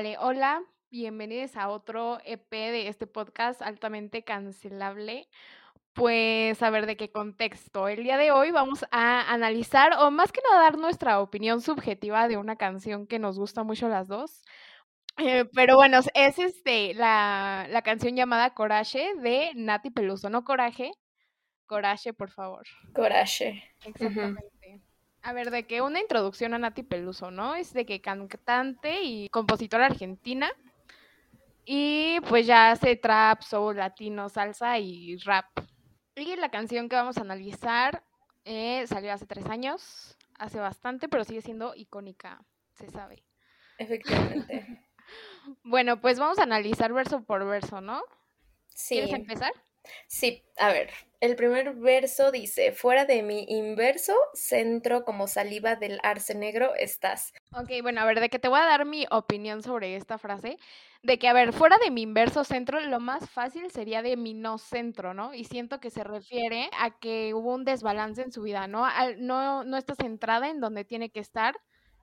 Vale, hola, bienvenidos a otro EP de este podcast altamente cancelable. Pues a ver de qué contexto. El día de hoy vamos a analizar, o más que nada dar nuestra opinión subjetiva de una canción que nos gusta mucho las dos. Eh, pero bueno, es este la, la canción llamada Coraje de Nati Peluso, no Coraje. Coraje, por favor. Coraje. Exactamente. A ver, de que una introducción a Nati Peluso, ¿no? Es de que cantante y compositora argentina. Y pues ya hace trap, soul, latino, salsa y rap. Y la canción que vamos a analizar eh, salió hace tres años, hace bastante, pero sigue siendo icónica, se sabe. Efectivamente. bueno, pues vamos a analizar verso por verso, ¿no? Sí. ¿Quieres empezar? Sí, a ver, el primer verso dice, fuera de mi inverso, centro como saliva del arce negro estás. Ok, bueno, a ver, de que te voy a dar mi opinión sobre esta frase, de que, a ver, fuera de mi inverso centro, lo más fácil sería de mi no centro, ¿no? Y siento que se refiere a que hubo un desbalance en su vida, ¿no? no, no está centrada en donde tiene que estar,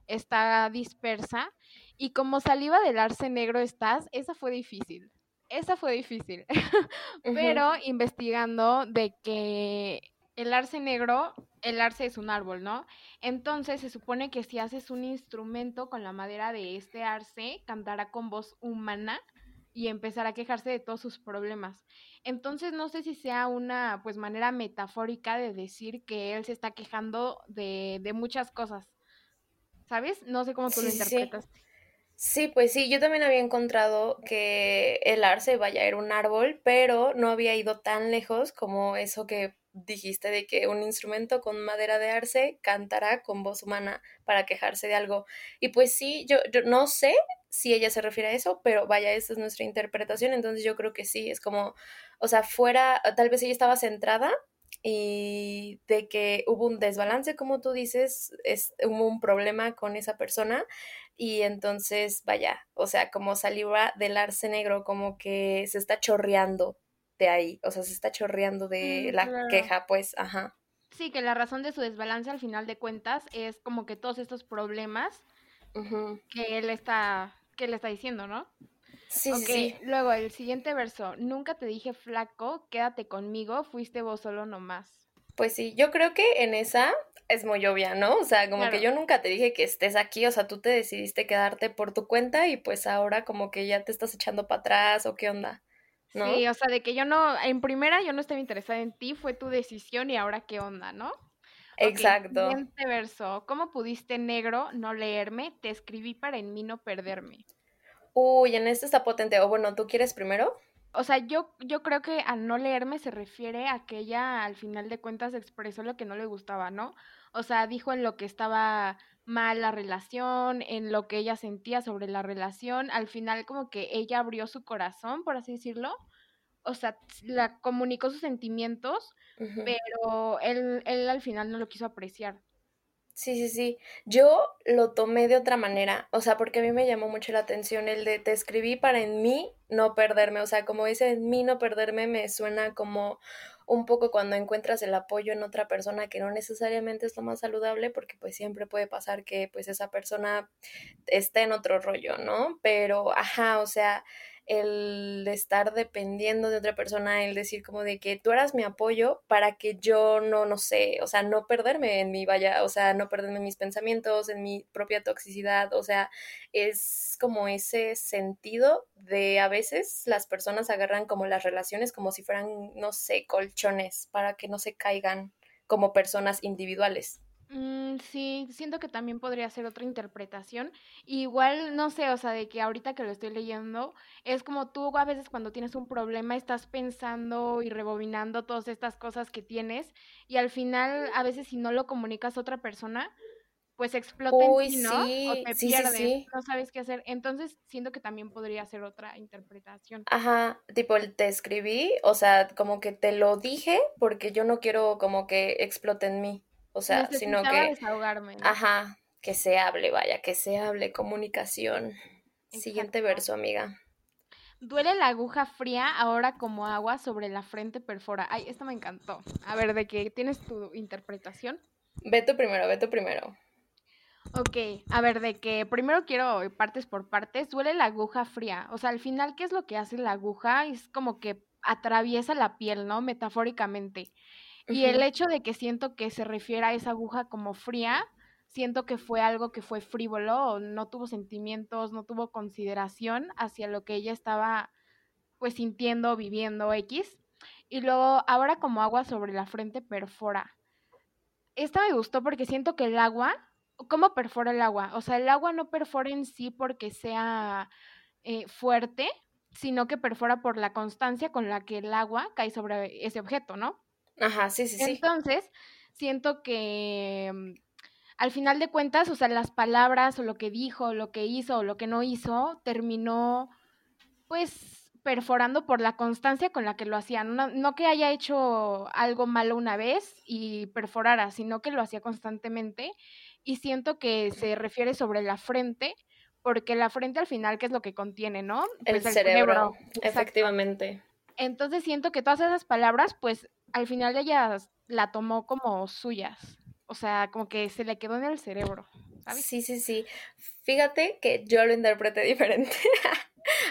está dispersa. Y como saliva del arce negro estás, esa fue difícil esa fue difícil, pero investigando de que el arce negro, el arce es un árbol, ¿no? Entonces se supone que si haces un instrumento con la madera de este arce, cantará con voz humana y empezará a quejarse de todos sus problemas. Entonces no sé si sea una pues manera metafórica de decir que él se está quejando de, de muchas cosas. ¿Sabes? No sé cómo tú lo interpretas. Sí, pues sí, yo también había encontrado que el arce, vaya, era un árbol, pero no había ido tan lejos como eso que dijiste de que un instrumento con madera de arce cantará con voz humana para quejarse de algo. Y pues sí, yo, yo no sé si ella se refiere a eso, pero vaya, esa es nuestra interpretación, entonces yo creo que sí, es como, o sea, fuera, tal vez ella estaba centrada y de que hubo un desbalance, como tú dices, es, hubo un problema con esa persona y entonces, vaya, o sea, como saliva del arce negro, como que se está chorreando de ahí, o sea, se está chorreando de mm, la queja, pues, ajá. Sí, que la razón de su desbalance al final de cuentas es como que todos estos problemas que él está, que él está diciendo, ¿no? Sí, sí. Luego, el siguiente verso. Nunca te dije flaco, quédate conmigo, fuiste vos solo nomás. Pues sí, yo creo que en esa es muy obvia, ¿no? O sea, como que yo nunca te dije que estés aquí, o sea, tú te decidiste quedarte por tu cuenta y pues ahora como que ya te estás echando para atrás o qué onda. ¿no? Sí, o sea, de que yo no, en primera yo no estaba interesada en ti, fue tu decisión y ahora qué onda, ¿no? Exacto. siguiente verso. ¿Cómo pudiste negro no leerme? Te escribí para en mí no perderme. Uy, en este está potente. O bueno, ¿tú quieres primero? O sea, yo, yo creo que al no leerme se refiere a que ella al final de cuentas expresó lo que no le gustaba, ¿no? O sea, dijo en lo que estaba mal la relación, en lo que ella sentía sobre la relación. Al final como que ella abrió su corazón, por así decirlo. O sea, la comunicó sus sentimientos, pero él, él al final no lo quiso apreciar. Sí, sí, sí. Yo lo tomé de otra manera, o sea, porque a mí me llamó mucho la atención el de te escribí para en mí no perderme, o sea, como dice en mí no perderme me suena como un poco cuando encuentras el apoyo en otra persona que no necesariamente es lo más saludable, porque pues siempre puede pasar que pues esa persona esté en otro rollo, ¿no? Pero, ajá, o sea, el estar dependiendo de otra persona, el decir como de que tú eras mi apoyo para que yo no, no sé, o sea, no perderme en mi vaya, o sea, no perderme en mis pensamientos, en mi propia toxicidad, o sea, es como ese sentido de a veces las personas agarran como las relaciones como si fueran, no sé, colchones para que no se caigan como personas individuales. Mm, sí, siento que también podría ser otra interpretación. Igual, no sé, o sea, de que ahorita que lo estoy leyendo, es como tú a veces cuando tienes un problema estás pensando y rebobinando todas estas cosas que tienes y al final a veces si no lo comunicas a otra persona, pues explota en ti, ¿no? o te pierdes, no sabes qué hacer. Entonces, siento que también podría ser otra interpretación. Ajá, tipo, te escribí, o sea, como que te lo dije porque yo no quiero como que explote en mí. O sea, sino que... desahogarme. Ajá, que se hable, vaya, que se hable, comunicación. Siguiente verso, amiga. Duele la aguja fría ahora como agua sobre la frente perfora. Ay, esto me encantó. A ver, ¿de qué tienes tu interpretación? Ve tú primero, ve tú primero. Ok, a ver, de que primero quiero partes por partes, duele la aguja fría. O sea, al final, ¿qué es lo que hace la aguja? Es como que atraviesa la piel, ¿no? Metafóricamente. Y el hecho de que siento que se refiere a esa aguja como fría, siento que fue algo que fue frívolo, no tuvo sentimientos, no tuvo consideración hacia lo que ella estaba pues sintiendo, viviendo X. Y luego, ahora como agua sobre la frente perfora. Esta me gustó porque siento que el agua, ¿cómo perfora el agua? O sea, el agua no perfora en sí porque sea eh, fuerte, sino que perfora por la constancia con la que el agua cae sobre ese objeto, ¿no? Ajá, sí, sí, sí. Entonces, siento que mm, al final de cuentas, o sea, las palabras o lo que dijo, lo que hizo o lo que no hizo, terminó pues perforando por la constancia con la que lo hacían. No, no, que haya hecho algo malo una vez y perforara, sino que lo hacía constantemente. Y siento que se refiere sobre la frente, porque la frente al final, ¿qué es lo que contiene, no? el, pues cerebro, efectivamente. Entonces siento que todas esas palabras, pues al final ella la tomó como suyas. O sea, como que se le quedó en el cerebro. Sí, sí, sí. Fíjate que yo lo interpreté diferente.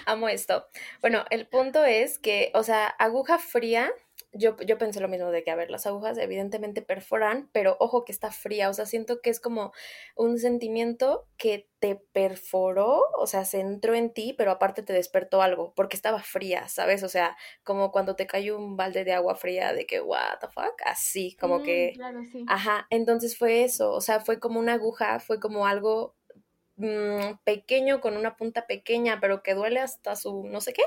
Amo esto. Bueno, el punto es que, o sea, aguja fría, yo, yo pensé lo mismo de que, a ver, las agujas evidentemente perforan, pero ojo que está fría, o sea, siento que es como un sentimiento que te perforó, o sea, se entró en ti, pero aparte te despertó algo, porque estaba fría, ¿sabes? O sea, como cuando te cayó un balde de agua fría, de que, what the fuck, así, como Mm, que... claro, sí. Ajá, entonces fue eso, o sea, fue como una aguja, fue como algo mm, pequeño con una punta pequeña, pero que duele hasta su no sé qué,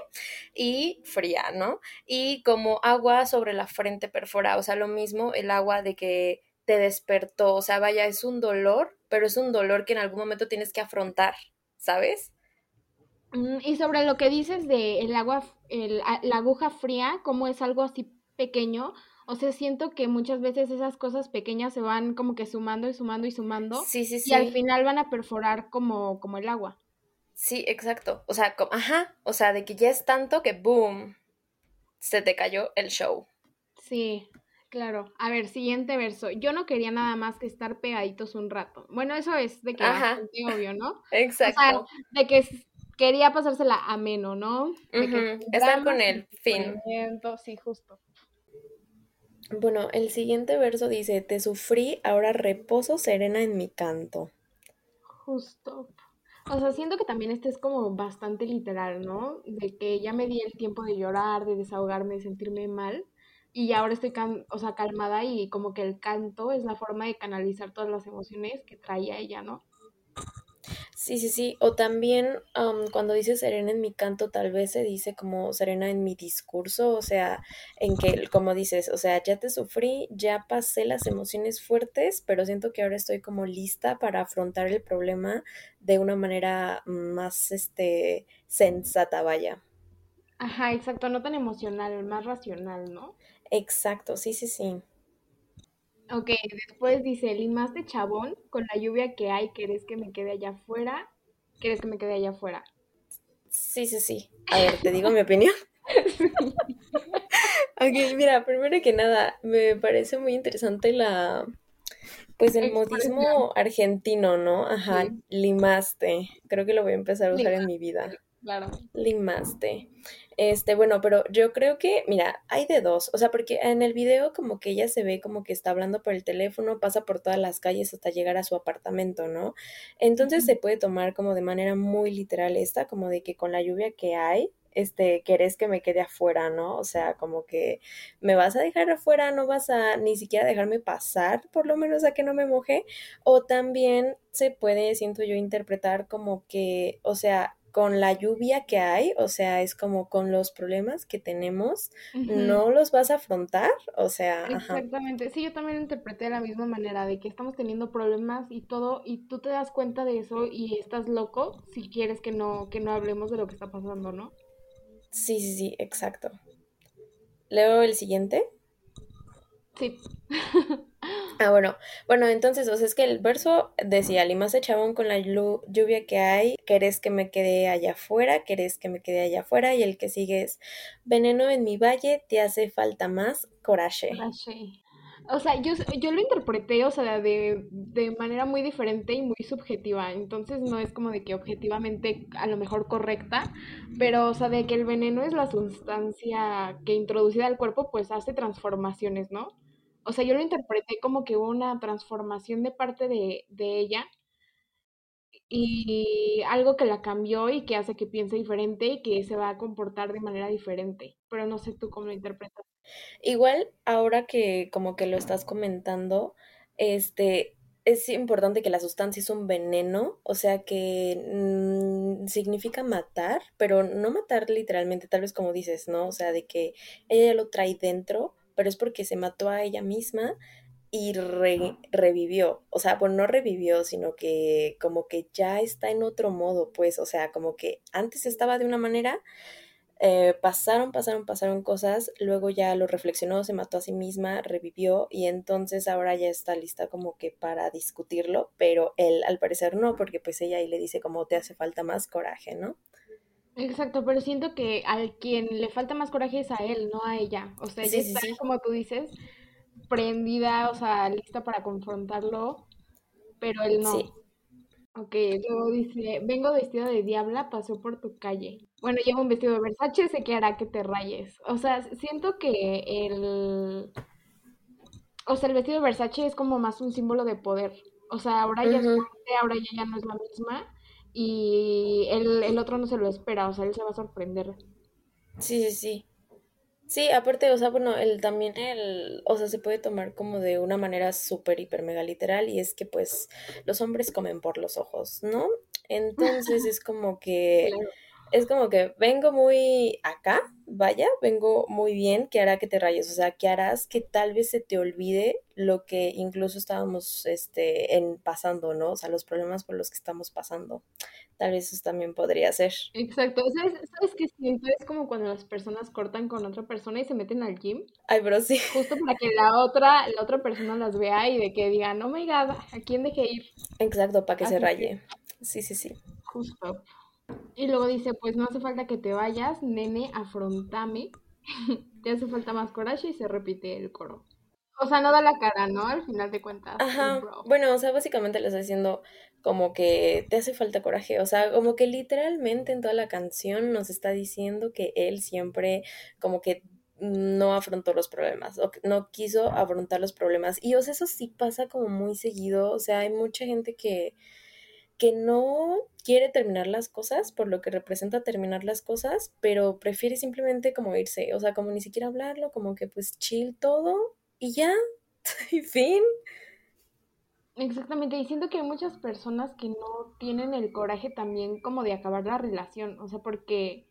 y fría, ¿no? Y como agua sobre la frente perforada, o sea, lo mismo el agua de que te despertó, o sea, vaya, es un dolor, pero es un dolor que en algún momento tienes que afrontar, ¿sabes? Mm, Y sobre lo que dices de el agua, el, la aguja fría, como es algo así pequeño, o sea, siento que muchas veces esas cosas pequeñas se van como que sumando y sumando y sumando Sí, sí, y al sí. final van a perforar como, como el agua. Sí, exacto. O sea, co- ajá, o sea, de que ya es tanto que boom, se te cayó el show. Sí, claro. A ver, siguiente verso. Yo no quería nada más que estar pegaditos un rato. Bueno, eso es de que Ajá, bastante obvio, ¿no? O sea, exacto. de que quería pasársela ameno, ¿no? Sin Estar con el fin. sí, justo. Bueno, el siguiente verso dice, te sufrí, ahora reposo serena en mi canto. Justo. O sea, siento que también este es como bastante literal, ¿no? De que ya me di el tiempo de llorar, de desahogarme, de sentirme mal, y ahora estoy, o sea, calmada y como que el canto es la forma de canalizar todas las emociones que traía ella, ¿no? Sí, sí, sí. O también am, cuando dice serena en mi canto, tal vez se dice como serena en mi discurso, o sea, en que, como dices, o sea, ya te sufrí, ya pasé las emociones fuertes, pero siento que ahora estoy como lista para afrontar el problema de una manera más, este, sensata, vaya. Ajá, exacto, no tan emocional, más racional, ¿no? Exacto, sí, sí, sí. Ok, después dice, limaste chabón, con la lluvia que hay, ¿querés que me quede allá afuera? ¿Querés que me quede allá afuera? Sí, sí, sí. A ver, te digo mi opinión. Ok, mira, primero que nada, me parece muy interesante la, pues el modismo argentino, ¿no? Ajá, sí, limaste. Creo que lo voy a empezar a usar en mi vida. Claro. Limaste. Este, bueno, pero yo creo que, mira, hay de dos. O sea, porque en el video como que ella se ve como que está hablando por el teléfono, pasa por todas las calles hasta llegar a su apartamento, ¿no? Entonces se puede tomar como de manera muy literal esta, como de que con la lluvia que hay, este, querés que me quede afuera, ¿no? O sea, como que me vas a dejar afuera, no vas a ni siquiera dejarme pasar, por lo menos a que no me moje. O también se puede, siento yo, interpretar como que, o sea, con la lluvia que hay, o sea, es como con los problemas que tenemos, no los vas a afrontar, o sea, ajá. Exactamente, sí, yo también lo interpreté de la misma manera, de que estamos teniendo problemas y todo, y tú te das cuenta de eso y estás loco si quieres que no, que no hablemos de lo que está pasando, ¿no? Sí, sí, sí, exacto. Leo el siguiente. Sí. Ah, bueno, bueno, entonces, o sea, es que el verso decía, limaste chabón con la llu- lluvia que hay, querés que me quede allá afuera, querés que me quede allá afuera, y el que sigue es, veneno en mi valle, te hace falta más coraje. Rache. O sea, yo, yo lo interpreté, o sea, de, de manera muy diferente y muy subjetiva. Entonces no es como de que objetivamente a lo mejor correcta, pero, o sea, de que el veneno es la sustancia que introducida al cuerpo, pues hace transformaciones, ¿no? O sea, yo lo interpreté como que una transformación de parte de, de ella y algo que la cambió y que hace que piense diferente y que se va a comportar de manera diferente. Pero no sé tú cómo lo interpretas. Igual, ahora que como que lo estás comentando, este, es importante que la sustancia es un veneno, o sea que mm, significa matar, pero no matar literalmente, tal vez como dices, ¿no? O sea, de que ella ya lo trae dentro, pero es porque se mató a ella misma y revivió. O sea, bueno, no revivió, sino que como que ya está en otro modo, pues, o sea, como que antes estaba de una manera, eh, pasaron, pasaron, pasaron cosas, luego ya lo reflexionó, se mató a sí misma, revivió y entonces ahora ya está lista como que para discutirlo, pero él al parecer no, porque pues ella ahí le dice como te hace falta más coraje, ¿no? Exacto, pero siento que al quien le falta más coraje es a él, no a ella. O sea, ella está, como tú dices, prendida, o sea, lista para confrontarlo, pero él no. Sí. Ok, luego dice, vengo vestido de diabla, pasó por tu calle. Bueno, llevo un vestido de Versace, sé que hará que te rayes. O sea, siento que el... O sea, el vestido de Versace es como más un símbolo de poder. O sea, ahora ya, ahora ya, ya no es la misma y el, el otro no se lo espera, o sea, él se va a sorprender. Sí, sí, sí. Sí, aparte, o sea, bueno, el también el, o sea, se puede tomar como de una manera súper, hiper, mega literal y es que pues los hombres comen por los ojos, ¿no? Entonces es como que es como que vengo muy acá, vaya, vengo muy bien, ¿qué hará que te rayes? O sea, ¿qué harás que tal vez se te olvide lo que incluso estábamos este, en pasando, ¿no? O sea, los problemas por los que estamos pasando. Tal vez eso también podría ser. Exacto. ¿Sabes, ¿Sabes qué siento? Es como cuando las personas cortan con otra persona y se meten al gym. Ay, pero sí. Justo para que la otra, la otra persona las vea y de que digan, oh my god, ¿a quién dejé ir? Exacto, para que se raye. Sí, sí, sí. Justo. Y luego dice, pues no hace falta que te vayas, nene, afrontame. te hace falta más coraje y se repite el coro. O sea, no da la cara, ¿no? Al final de cuentas. Ajá. Bueno, o sea, básicamente le está diciendo como que te hace falta coraje. O sea, como que literalmente en toda la canción nos está diciendo que él siempre como que no afrontó los problemas o no quiso afrontar los problemas. Y o sea, eso sí pasa como muy seguido. O sea, hay mucha gente que que no quiere terminar las cosas por lo que representa terminar las cosas, pero prefiere simplemente como irse, o sea, como ni siquiera hablarlo, como que pues chill todo y ya, y fin. Exactamente, y siento que hay muchas personas que no tienen el coraje también como de acabar la relación, o sea, porque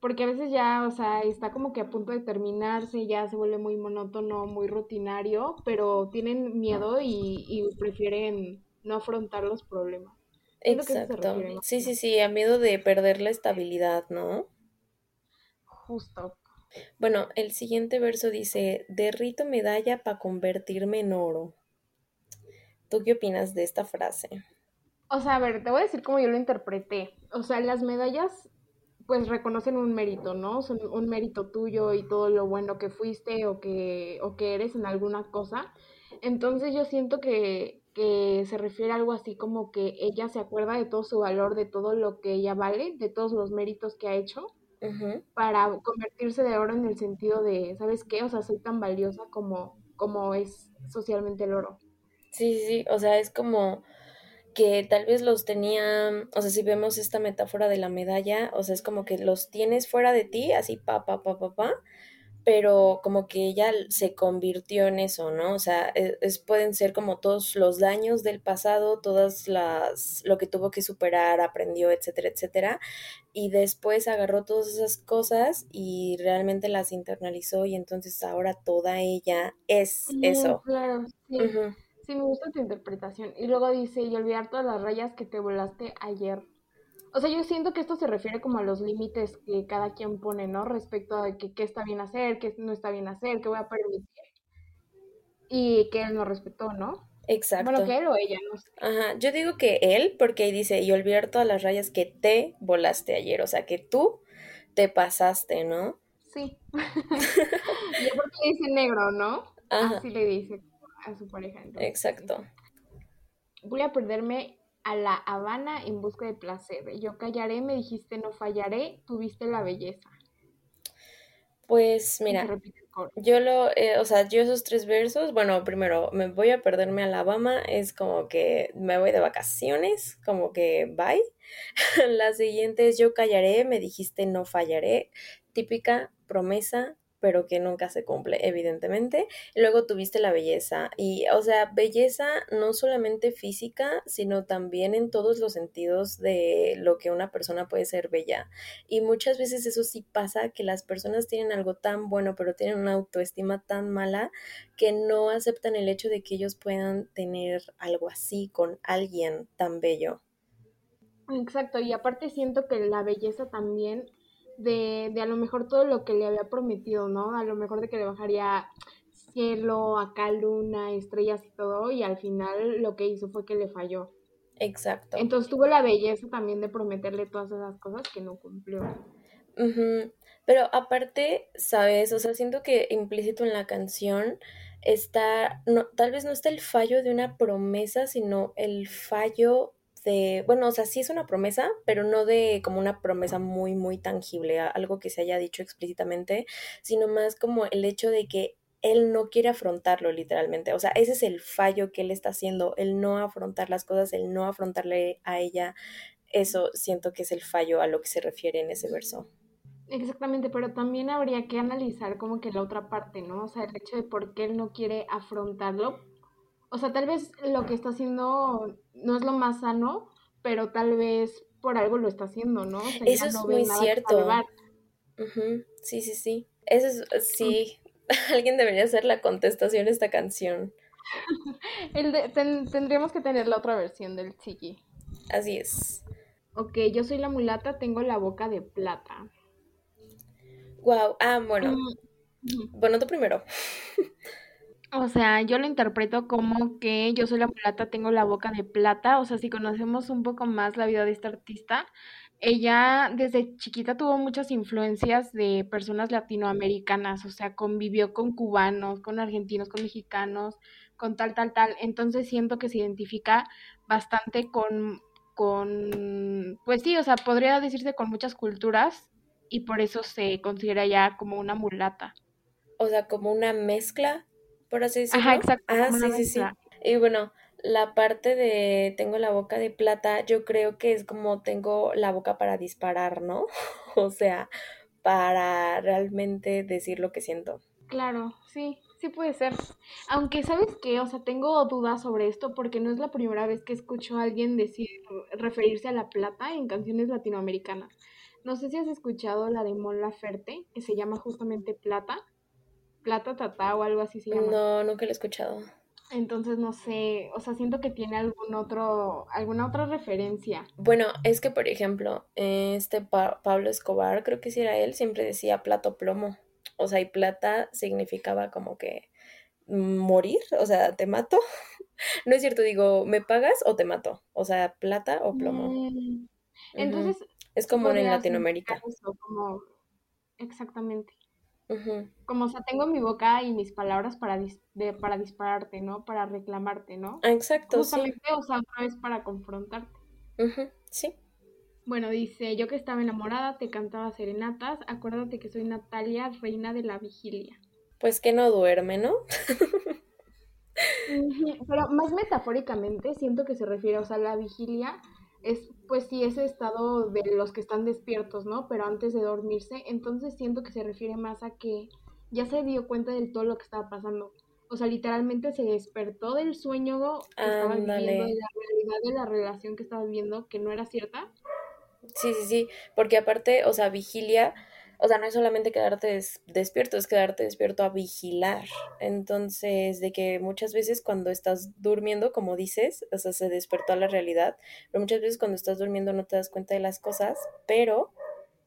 porque a veces ya, o sea, está como que a punto de terminarse, ya se vuelve muy monótono, muy rutinario, pero tienen miedo y, y prefieren no afrontar los problemas. Exacto. Sí, sí, sí, a miedo de perder la estabilidad, ¿no? Justo. Bueno, el siguiente verso dice, derrito medalla para convertirme en oro. ¿Tú qué opinas de esta frase? O sea, a ver, te voy a decir cómo yo lo interpreté. O sea, las medallas pues reconocen un mérito, ¿no? Son un mérito tuyo y todo lo bueno que fuiste o que, o que eres en alguna cosa. Entonces yo siento que que se refiere a algo así como que ella se acuerda de todo su valor, de todo lo que ella vale, de todos los méritos que ha hecho, para convertirse de oro en el sentido de, ¿sabes qué? O sea, soy tan valiosa como, como es socialmente el oro. Sí, sí, sí, o sea, es como que tal vez los tenía, o sea, si vemos esta metáfora de la medalla, o sea, es como que los tienes fuera de ti, así pa, pa, pa, pa, pa, pero como que ella se convirtió en eso, ¿no? O sea, e, es, pueden ser como todos los daños del pasado, todas las, lo que tuvo que superar, aprendió, etcétera, etcétera, y después agarró todas esas cosas y realmente las internalizó y entonces ahora toda ella es eso. Claro, sí. Sí, me gusta tu interpretación. Y luego dice, y olvidar todas las rayas que te volaste ayer. O sea, yo siento que esto se refiere como a los límites que cada quien pone, ¿no? Respecto a que, qué está bien hacer, qué no está bien hacer, qué voy a permitir. Y que él no respetó, ¿no? Exacto. Bueno, que él o ella, no sé. Ajá, yo digo que él, porque ahí dice, y olvidar todas las rayas que te volaste ayer, o sea, que tú te pasaste, ¿no? Sí. y porque dice negro, ¿no? Así le dice a su pareja. Exacto. Voy a perderme a La Habana en busca de placer. Yo callaré, me dijiste no fallaré, tuviste la belleza. Pues mira, yo lo, eh, o sea, yo esos tres versos, bueno, primero, me voy a perderme a Alabama, es como que me voy de vacaciones, como que bye. La siguiente es yo callaré, me dijiste no fallaré, típica promesa pero que nunca se cumple, evidentemente. luego tuviste la belleza. Y, o sea, belleza no solamente física, sino también en todos los sentidos de lo que una persona puede ser bella. Y muchas veces eso sí pasa, que las personas tienen algo tan bueno, pero tienen una autoestima tan mala, que no aceptan el hecho de que ellos puedan tener algo así con alguien tan bello. Exacto, y aparte siento que la belleza también de, de a lo mejor todo lo que le había prometido, ¿no? A lo mejor de que le bajaría cielo, acá luna, estrellas y todo, y al final lo que hizo fue que le falló. Exacto. Entonces tuvo la belleza también de prometerle todas esas cosas que no cumplió. Pero aparte, ¿sabes? O sea, siento que implícito en la canción está, no, tal vez no está el fallo de una promesa, sino el fallo de, bueno, o sea, sí es una promesa, pero no de como una promesa muy, muy tangible, algo que se haya dicho explícitamente, sino más como el hecho de que él no quiere afrontarlo literalmente. O sea, ese es el fallo que él está haciendo, el no afrontar las cosas, el no afrontarle a ella. Eso siento que es el fallo a lo que se refiere en ese verso. Exactamente, pero también habría que analizar como que la otra parte, ¿no? O sea, el hecho de por qué él no quiere afrontarlo, o sea, tal vez lo que está haciendo no es lo más sano, pero tal vez por algo lo está haciendo, ¿no? Eso es muy cierto. Sí, sí, sí. Eso es, sí. Alguien debería hacer la contestación a esta canción. El tendríamos que tener la otra versión del Chiki. Así es. Ok, yo soy la mulata, tengo la boca de plata. Wow, ah, bueno. Mm, bueno, tú primero. O sea, yo lo interpreto como que yo soy la plata, tengo la boca de plata. O sea, si conocemos un poco más la vida de esta artista, ella desde chiquita tuvo muchas influencias de personas latinoamericanas, o sea, convivió con cubanos, con argentinos, con mexicanos, con tal, tal, tal. Entonces siento que se identifica bastante con, con, pues sí, o sea, podría decirse con muchas culturas y por eso se considera ya como una mulata. O sea, como una mezcla por así decirlo. Ajá, exacto. Ah, sí, sí, sí. Y bueno, la parte de tengo la boca de plata, yo creo que es como tengo la boca para disparar, ¿no? o sea, para realmente decir lo que siento. Claro, sí, sí puede ser. Aunque, ¿sabes qué? O sea, tengo dudas sobre esto porque no es la primera vez que escucho a alguien decir, referirse a la plata en canciones latinoamericanas. No sé si has escuchado la de Mon Laferte, que se llama justamente Plata. Plata Tata o algo así se llama. No, nunca lo he escuchado. Entonces no sé, o sea, siento que tiene algún otro, alguna otra referencia. Bueno, es que por ejemplo, este Pablo Escobar, creo que si era él, siempre decía plato plomo. O sea, y plata significaba como que morir, o sea, te mato. no es cierto, digo, ¿me pagas o te mato? O sea, plata o plomo. Mm, entonces, es como en Latinoamérica. como... Exactamente. Como, o sea, tengo mi boca y mis palabras para, para dispararte, ¿no? Para reclamarte, ¿no? Ah, exacto, Justamente, o sea, otra vez para confrontarte. Sí. Bueno, dice, yo que estaba enamorada, te cantaba serenatas, acuérdate que soy Natalia, reina de la vigilia. Pues que no duerme, ¿no? Pero más metafóricamente siento que se refiere, o sea, la vigilia es pues sí ese estado de los que están despiertos, ¿no? Pero antes de dormirse, entonces siento que se refiere más a que ya se dio cuenta de todo lo que estaba pasando. O sea, literalmente se despertó del sueño que estaba viviendo, de la realidad de la relación que estaba viviendo, que no era cierta. Sí, sí, sí, porque aparte, o sea, vigilia o sea, no es solamente quedarte despierto, es quedarte despierto a vigilar. Entonces, de que muchas veces cuando estás durmiendo, como dices, o sea, se despertó a la realidad, pero muchas veces cuando estás durmiendo no te das cuenta de las cosas, pero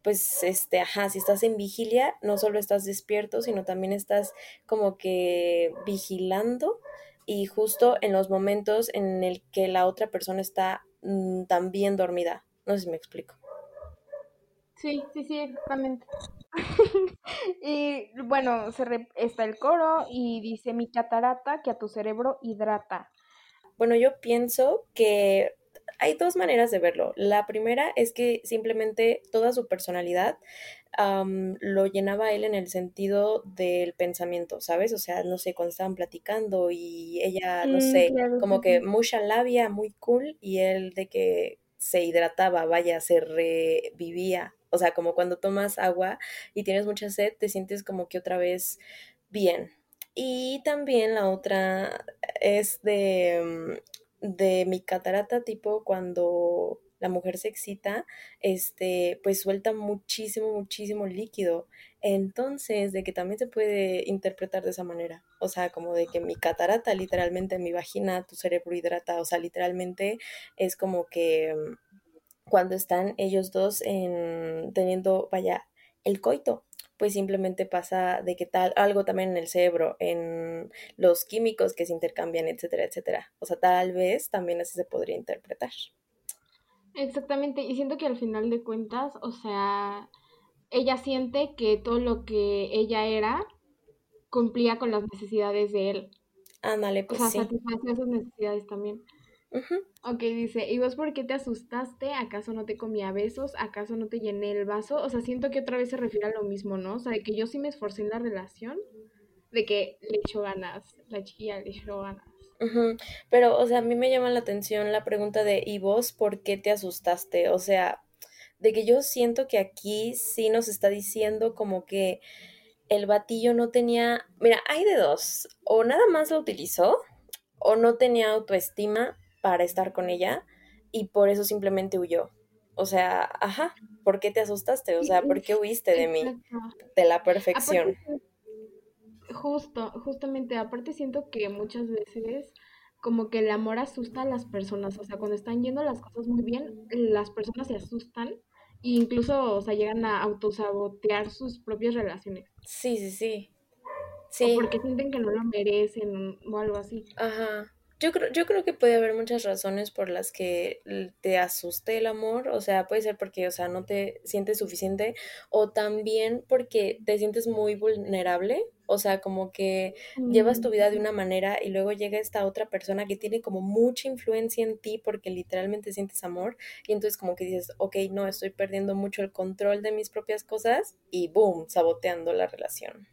pues este, ajá, si estás en vigilia, no solo estás despierto, sino también estás como que vigilando y justo en los momentos en el que la otra persona está mm, también dormida. No sé si me explico. Sí, sí, sí, exactamente. y bueno, se está el coro y dice mi catarata que a tu cerebro hidrata. Bueno, yo pienso que hay dos maneras de verlo. La primera es que simplemente toda su personalidad lo llenaba él en el sentido del pensamiento, ¿sabes? O sea, no sé, cuando estaban platicando y ella, no mm, sé, como que mucha labia, muy cool, y él de que se hidrataba, vaya, se revivía. O sea, como cuando tomas agua y tienes mucha sed, te sientes como que otra vez bien. Y también la otra es de, mm, de mi catarata, tipo cuando la mujer se excita, este, pues suelta muchísimo, muchísimo líquido. Entonces, de que también se puede interpretar de esa manera. O sea, como de que mi catarata, literalmente mi vagina, tu cerebro hidrata. O sea, literalmente es como que mm, cuando están ellos dos en, teniendo, vaya, el coito, pues simplemente pasa de que tal, algo también en el cerebro, en los químicos que se intercambian, etcétera, etcétera. O sea, tal vez también así se podría interpretar. Exactamente, y siento que al final de cuentas, o sea, ella siente que todo lo que ella era cumplía con las necesidades de él. Ándale, pues o sea, satisfacía sus necesidades también. Ok, dice, ¿y vos por qué te asustaste? ¿Acaso no te comía besos? ¿Acaso no te llené el vaso? O sea, siento que otra vez se refiere a lo mismo, ¿no? O sea, de que yo sí me esforcé en la relación, de que le echó ganas, la chiquilla le echó ganas. Pero, o sea, a mí me llama la atención la pregunta de, ¿y vos por qué te asustaste? O sea, de que yo siento que aquí sí nos está diciendo como que el batillo no tenía, mira, hay de dos, o nada más lo utilizó, o no tenía autoestima para estar con ella, y por eso simplemente huyó. O sea, ajá, ¿por qué te asustaste? O sea, ¿por qué huiste de mí? De la perfección. Justo, justamente, aparte siento que muchas veces como que el amor asusta a las personas, o sea, cuando están yendo las cosas muy bien, las personas se asustan e incluso, o sea, llegan a autosabotear sus propias relaciones. Sí, sí, sí. Sí. porque sienten que no lo merecen o algo así. Ajá. Yo creo, yo creo que puede haber muchas razones por las que te asuste el amor, o sea, puede ser porque, o sea, no te sientes suficiente, o también porque te sientes muy vulnerable, o sea, como que llevas tu vida de mm. una manera y luego llega esta otra persona que tiene como mucha influencia en ti porque literalmente sientes amor y entonces como que dices, ok, no, estoy perdiendo mucho el control de mis propias cosas y boom, saboteando la relación.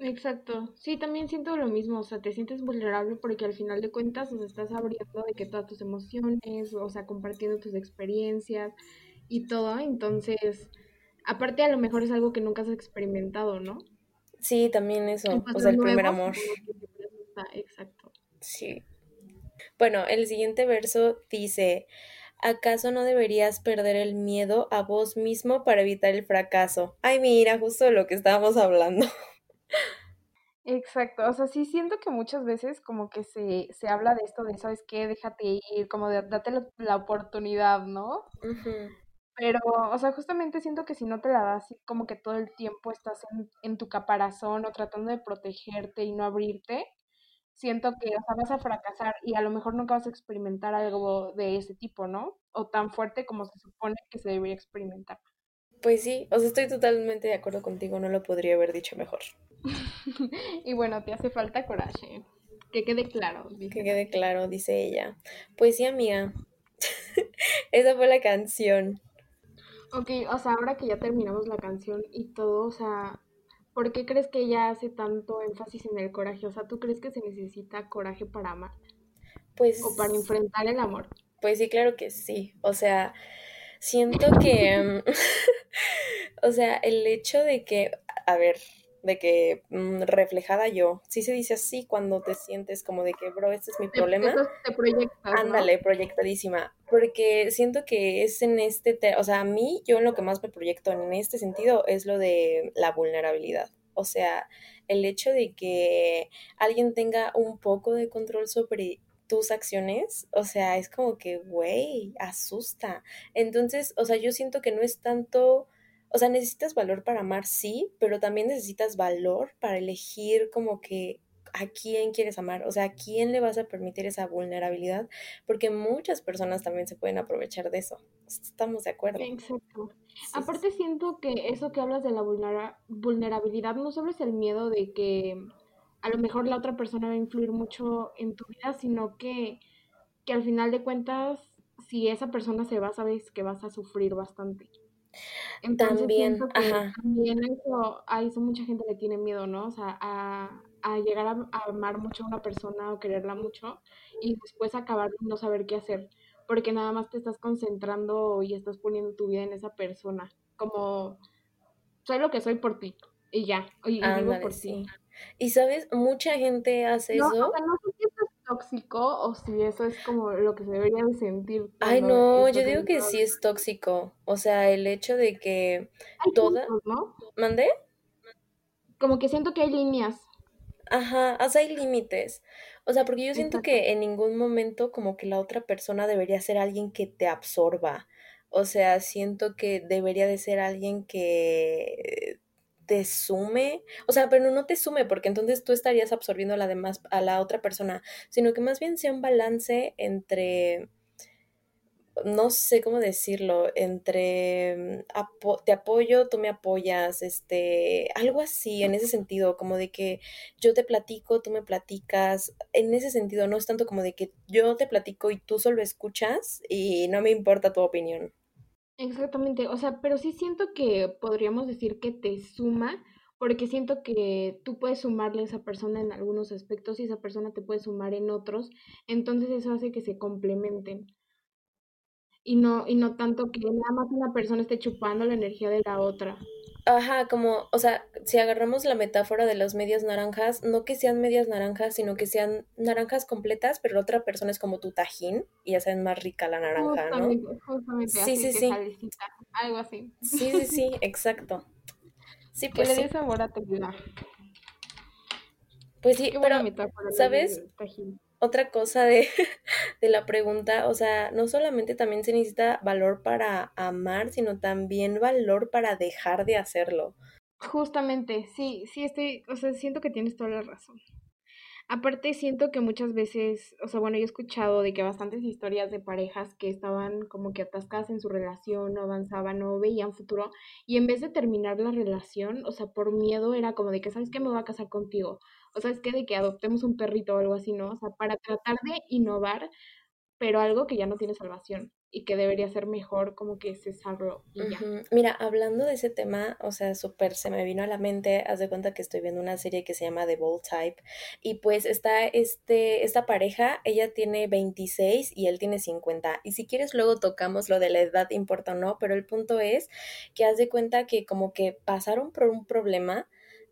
Exacto. Sí, también siento lo mismo, o sea, te sientes vulnerable porque al final de cuentas, o estás abriendo de que todas tus emociones, o sea, compartiendo tus experiencias y todo, entonces, aparte a lo mejor es algo que nunca has experimentado, ¿no? Sí, también eso, o sea, el primer amor. Exacto. Sí. Bueno, el siguiente verso dice, ¿acaso no deberías perder el miedo a vos mismo para evitar el fracaso? Ay, mira, justo de lo que estábamos hablando. Exacto, o sea, sí siento que muchas veces como que se, se habla de esto de, ¿sabes qué? Déjate ir, como de date la, oportunidad, ¿no? Pero, o sea, justamente siento que si no te la das, como que todo el tiempo estás en, en tu caparazón o tratando de protegerte y no abrirte, siento que, o sea, vas a fracasar y a lo mejor nunca vas a experimentar algo de ese tipo, ¿no? O tan fuerte como se supone que se debería experimentar. Pues sí, o sea, estoy totalmente de acuerdo contigo, no lo podría haber dicho mejor. y bueno, te hace falta coraje. Que quede claro. Que quede claro, dice ella. Pues sí, amiga. Esa fue la canción. Ok, o sea, ahora que ya terminamos la canción y todo, o sea, ¿por qué crees que ella hace tanto énfasis en el coraje? O sea, ¿tú crees que se necesita coraje para amar? Pues... O para enfrentar el amor. Pues sí, claro que sí. O sea, siento que, o sea, el hecho de que, a ver, de que mm, reflejada yo, sí se dice así cuando te sientes como de que, bro, este es mi problema. te proyectas, Ándale, proyectadísima, porque siento que es en este, o sea, a mí, yo en lo que más me proyecto en este sentido es lo de la vulnerabilidad. O sea, el hecho de que alguien tenga un poco de control sobre tus acciones, o sea, es como que, güey, asusta. Entonces, o sea, yo siento que no es tanto, o sea, necesitas valor para amar, sí, pero también necesitas valor para elegir como que a quién quieres amar, o sea, a quién le vas a permitir esa vulnerabilidad, porque muchas personas también se pueden aprovechar de eso. ¿Estamos de acuerdo? Exacto. Aparte siento que eso que hablas de la vulnerabilidad no solo es el miedo de que a lo mejor la otra persona va a influir mucho en tu vida, sino que, que al final de cuentas, si esa persona se va, sabes que vas a sufrir bastante. Entonces, también, ajá. también eso, a eso mucha gente le tiene miedo, ¿no? O sea, a, a llegar a, amar mucho a una persona o quererla mucho y después acabar no saber qué hacer, porque nada más te estás concentrando y estás poniendo tu vida en esa persona, como soy lo que soy por ti y ya, y, vivo por ti. Y sabes, mucha gente hace eso. no tóxico o si eso es como lo que se debería de sentir. Ay, no, yo digo que sí es tóxico. O sea, el hecho de que toda. ¿no? ¿Mandé? Como que siento que hay líneas. Ajá, o sea, hay límites. O sea, porque yo siento que en ningún momento como que la otra persona debería ser alguien que te absorba. O sea, siento que debería de ser alguien que te sume, o sea, pero no te sume porque entonces tú estarías absorbiendo la demás a la otra persona, sino que más bien sea un balance entre no sé cómo decirlo, entre mm, te apoyo, tú me apoyas, este, algo así, en ese sentido, como de que yo te platico, tú me platicas, en ese sentido, no es tanto como de que yo te platico y tú solo escuchas y no me importa tu opinión. Exactamente, o sea, pero sí siento que podríamos decir que te suma, porque siento que tú puedes sumarle a esa persona en algunos aspectos y esa persona te puede sumar en otros, entonces eso hace que se complementen. Y no, y no tanto que nada más una persona esté chupando la energía de la otra. Ajá, como, o sea, si agarramos la metáfora de las medias naranjas, no que sean medias naranjas, sino que sean naranjas completas, pero la otra persona es como tu tajín y ya saben más rica la naranja, ¿no? Justamente, sí, sí, sí. algo así. Sí, sí, sí, exacto. Sí, pues que le dé sabor a tequila. Pues sí, pero, ¿sabes? Otra cosa de, de, la pregunta, o sea, no solamente también se necesita valor para amar, sino también valor para dejar de hacerlo. Justamente, sí, sí estoy, o sea, siento que tienes toda la razón. Aparte siento que muchas veces, o sea, bueno, yo he escuchado de que bastantes historias de parejas que estaban como que atascadas en su relación, no avanzaban, no veían futuro, y en vez de terminar la relación, o sea, por miedo era como de que, ¿sabes qué? Me voy a casar contigo. O sea, es que de que adoptemos un perrito o algo así, ¿no? O sea, para tratar de innovar, pero algo que ya no tiene salvación y que debería ser mejor como que cesarlo y ya. Mira, hablando de ese tema, o sea, súper se me vino a la mente, haz de cuenta que estoy viendo una serie que se llama The Bold Type y pues está este, esta pareja, ella tiene 26 y él tiene 50 y si quieres luego tocamos lo de la edad importa o no, pero el punto es que haz de cuenta que como que pasaron por un problema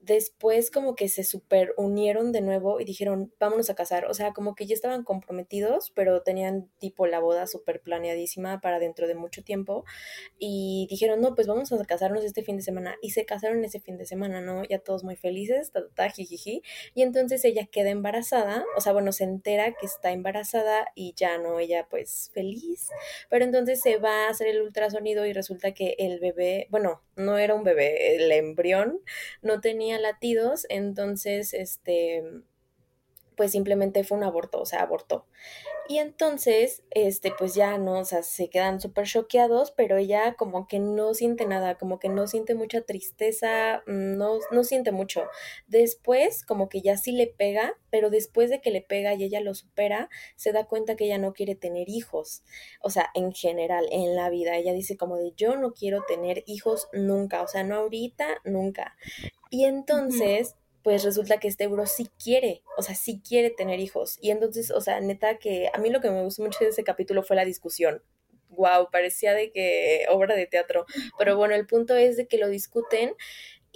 después como que se super unieron de nuevo y dijeron, vámonos a casar. O sea, como que ya estaban comprometidos, pero tenían tipo la boda súper planeadísima para dentro de mucho tiempo. Y dijeron, no, pues vamos a casarnos este fin de semana. Y se casaron ese fin de semana, ¿no? Ya todos muy felices, ta, ta, jijiji. Y entonces ella queda embarazada, o sea, bueno, se entera que está embarazada y ya no, ella pues feliz. Pero entonces se va a hacer el ultrasonido y resulta que el bebé, bueno, no era un bebé, el embrión no tenía latidos, entonces, este, pues simplemente fue un aborto, o sea, abortó. Y entonces, este, pues ya no, o sea, se quedan súper choqueados, pero ella como que no siente nada, como que no siente mucha tristeza, mm, no, no siente mucho. Después, como que ya sí le pega, pero después de que le pega y ella lo supera, se da cuenta que ella no quiere tener hijos. O sea, en general, en la vida, ella dice como de yo no quiero tener hijos nunca, o sea, no ahorita, nunca. Y entonces, pues resulta que este bro sí quiere, o sea, sí quiere tener hijos. Y entonces, o sea, neta que a mí lo que me gustó mucho de ese capítulo fue la discusión. Wow, parecía de que obra de teatro. Pero bueno, el punto es de que lo discuten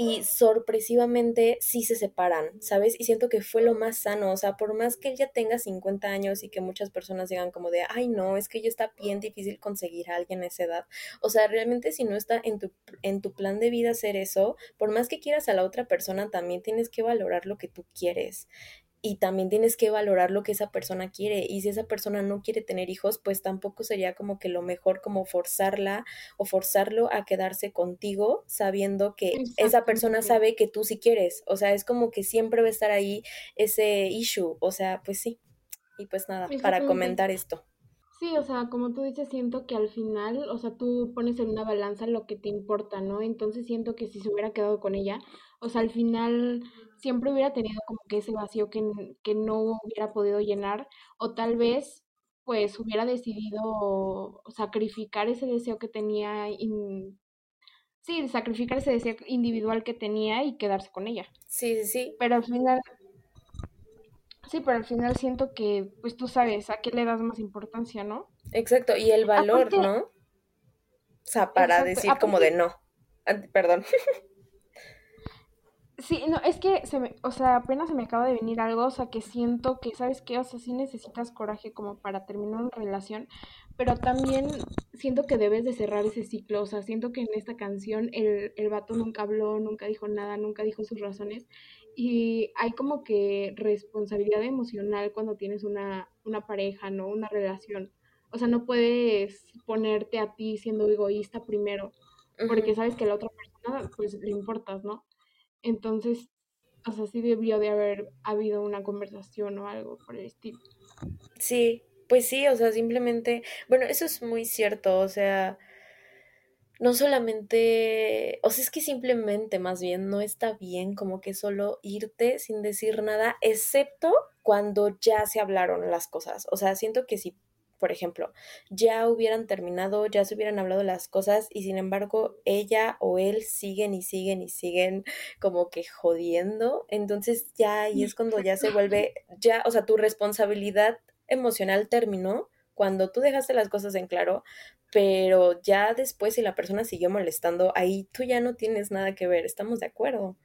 y sorpresivamente sí se separan, ¿sabes? Y siento que fue lo más sano, o sea, por más que él ya tenga 50 años y que muchas personas digan como de, ay no, es que ya está bien difícil conseguir a alguien a esa edad, o sea, realmente si no está en tu, en tu plan de vida hacer eso, por más que quieras a la otra persona, también tienes que valorar lo que tú quieres y también tienes que valorar lo que esa persona quiere y si esa persona no quiere tener hijos pues tampoco sería como que lo mejor como forzarla o forzarlo a quedarse contigo sabiendo que esa persona sabe que tú sí quieres. O sea es como que siempre va a estar ahí ese issue o sea pues sí. Y pues nada para comentar esto. Sí, o sea, como tú dices, siento que al final, o sea, tú pones en una balanza lo que te importa, ¿no? Entonces siento que si se hubiera quedado con ella, o sea, al final siempre hubiera tenido como que ese vacío que, que no hubiera podido llenar, o tal vez pues hubiera decidido sacrificar ese deseo que tenía, sí, sacrificar ese deseo individual que tenía y quedarse con ella. Sí, sí, sí. Pero al final, sí, pero al final siento que, pues tú sabes, a qué le das más importancia, ¿no? Exacto, y el valor, ¿no? O sea, para decir como de no. Perdón. Sí, no, es que se me, o sea, apenas se me acaba de venir algo, o sea, que siento que, ¿sabes qué? O sea, sí necesitas coraje como para terminar una relación, pero también siento que debes de cerrar ese ciclo, o sea, siento que en esta canción el, el vato nunca habló, nunca dijo nada, nunca dijo sus razones, y hay como que responsabilidad emocional cuando tienes una, una pareja, ¿no? Una relación. O sea, no puedes ponerte a ti siendo egoísta primero, porque sabes que la otra persona, pues, le importas, ¿no? Entonces, o sea, sí debió de haber habido una conversación o algo por el estilo. Sí, pues sí, o sea, simplemente, bueno, eso es muy cierto, o sea, no solamente, o sea, es que simplemente más bien no está bien como que solo irte sin decir nada, excepto cuando ya se hablaron las cosas. O sea, siento que si por ejemplo, ya hubieran terminado, ya se hubieran hablado las cosas y sin embargo ella o él siguen y siguen y siguen como que jodiendo, entonces ya ahí es cuando ya se vuelve, ya, o sea, tu responsabilidad emocional terminó cuando tú dejaste las cosas en claro, pero ya después si la persona siguió molestando, ahí tú ya no tienes nada que ver, estamos de acuerdo.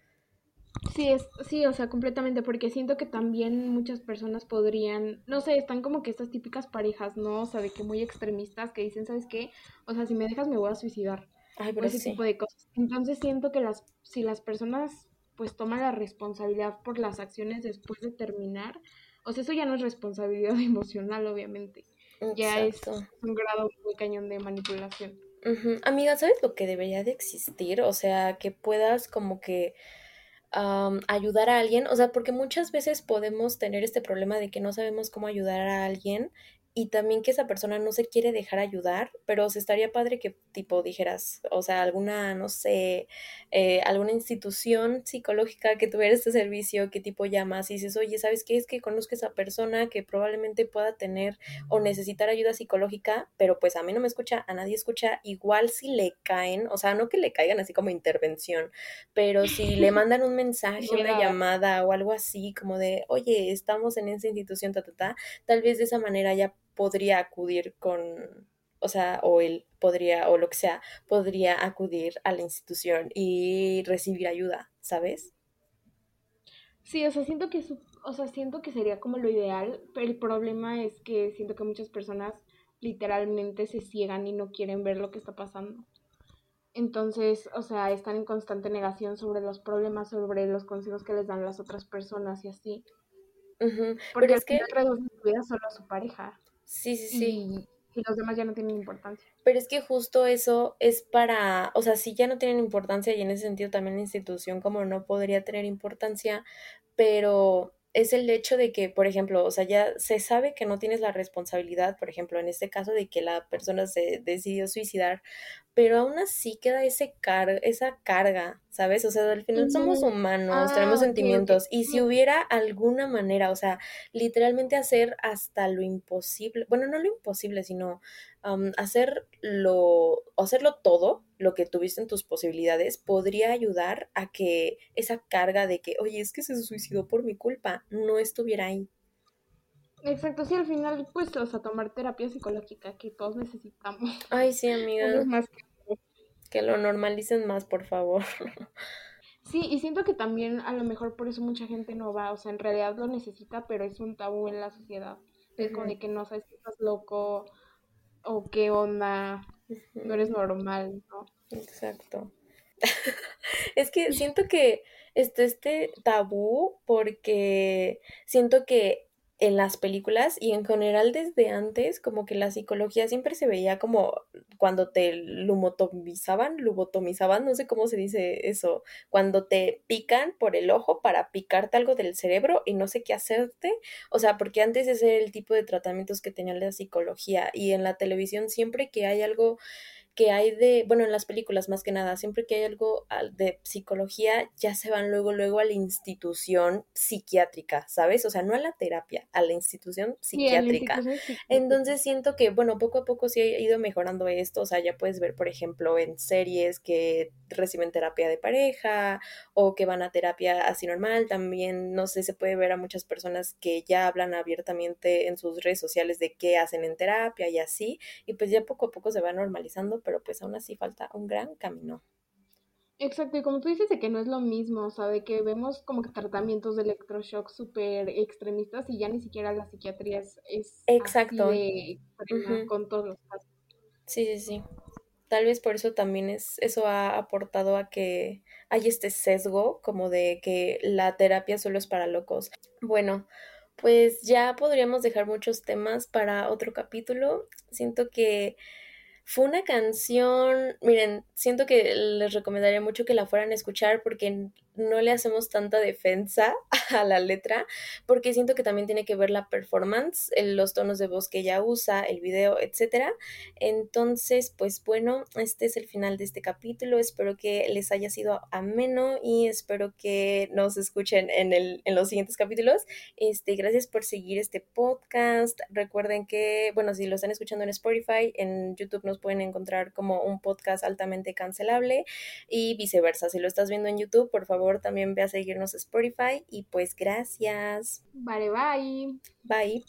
Sí, es, sí, o sea, completamente, porque siento que también muchas personas podrían, no sé, están como que estas típicas parejas, ¿no? O sea, de que muy extremistas que dicen, ¿sabes qué? O sea, si me dejas me voy a suicidar. Ay, pero ese tipo de cosas. Entonces siento que las, si las personas pues toman la responsabilidad por las acciones después de terminar, o sea, eso ya no es responsabilidad emocional, obviamente. Ya es un grado muy cañón de manipulación. Amiga, ¿sabes lo que debería de existir? O sea, que puedas como que ayudar a alguien, o sea, porque muchas veces podemos tener este problema de que no sabemos cómo ayudar a alguien y también que esa persona no se quiere dejar ayudar, pero se estaría padre que tipo dijeras, o sea, alguna, no sé, eh, alguna institución psicológica que tuviera este servicio, que tipo llamas y dices, oye, ¿sabes qué? Es que conozco a esa persona que probablemente pueda tener o necesitar ayuda psicológica, pero pues a mí no me escucha, a nadie escucha, igual si le caen, o sea, no que le caigan así como intervención, pero si le mandan un mensaje, una llamada o algo así, como de, oye, estamos en esa institución, ta, ta, ta, tal vez de esa manera ya podría acudir con, o sea, o él podría, o lo que sea, podría acudir a la institución y recibir ayuda, ¿sabes? Sí, o sea, siento que, o sea, siento que sería como lo ideal, pero el problema es que siento que muchas personas literalmente se ciegan y no quieren ver lo que está pasando. Entonces, o sea, están en constante negación sobre los problemas, sobre los consejos que les dan las otras personas y así. Porque es que reducen su vida solo a su pareja. Sí, sí, sí. Y, los demás ya no tienen importancia. Pero es que justo eso es para, o sea, sí ya no tienen importancia y en ese sentido también la institución como no podría tener importancia, pero es el hecho de que, por ejemplo, o sea, ya se sabe que no tienes la responsabilidad, por ejemplo, en este caso de que la persona se decidió suicidar, pero aún así queda ese car esa carga, ¿sabes? O sea, al final somos humanos, tenemos ah, sentimientos, y si hubiera alguna manera, o sea, literalmente hacer hasta lo imposible, bueno, no lo imposible, sino hacerlo, hacerlo todo, lo que tuviste en tus posibilidades, podría ayudar a que esa carga de que, oye, es que se suicidó por mi culpa, no estuviera ahí. Exacto, sí, al final, pues, o sea, tomar terapia psicológica que todos necesitamos. Ay, sí, amiga. que... lo normalicen más, por favor. Sí, y siento que también a lo mejor por eso mucha gente no va, o sea, en realidad lo necesita, pero es un tabú en la sociedad. Es como de que no sabes si estás loco o qué onda, no eres normal, ¿no? Exacto. es que siento que está este tabú porque siento que en las películas y en general desde antes, como que la psicología siempre se veía como cuando te lumotomizaban, lubotomizaban, no sé cómo se dice eso, cuando te pican por el ojo para picarte algo del cerebro y no sé qué hacerte, o sea, porque antes ese era el tipo de tratamientos que tenía la psicología y en la televisión siempre que hay algo que hay de, bueno, en las películas más que nada, siempre que hay algo de psicología, ya se van luego, luego a la institución psiquiátrica, ¿sabes? O sea, no a la terapia, a la institución psiquiátrica. Entonces siento que, bueno, poco a poco sí ha ido mejorando esto, o sea, ya puedes ver, por ejemplo, en series que reciben terapia de pareja o que van a terapia así normal, también, no sé, se puede ver a muchas personas que ya hablan abiertamente en sus redes sociales de qué hacen en terapia y así, y pues ya poco a poco se va normalizando pero pues aún así falta un gran camino. Exacto, y como tú dices de que no es lo mismo, o sea, de que vemos como que tratamientos de electroshock súper extremistas y ya ni siquiera la psiquiatría es, Exacto. con todos los casos. Sí, sí, sí. Tal vez por eso también es, eso ha aportado a que hay este sesgo como de que la terapia solo es para locos. Bueno, pues ya podríamos dejar muchos temas para otro capítulo. Siento que fue una canción, miren, siento que les recomendaría mucho que la fueran a escuchar porque no le hacemos tanta defensa a la letra, porque siento que también tiene que ver la performance, los tonos de voz que ella usa, el video, etcétera. Entonces, pues bueno, este es el final de este capítulo. Espero que les haya sido ameno y espero que nos escuchen en, el, en los siguientes capítulos. Este, gracias por seguir este podcast. Recuerden que, bueno, si lo están escuchando en Spotify, en YouTube nos pueden encontrar como un podcast altamente cancelable y viceversa. Si lo estás viendo en YouTube, por favor también ve a seguirnos a Spotify y pues gracias. Bye bye. Bye.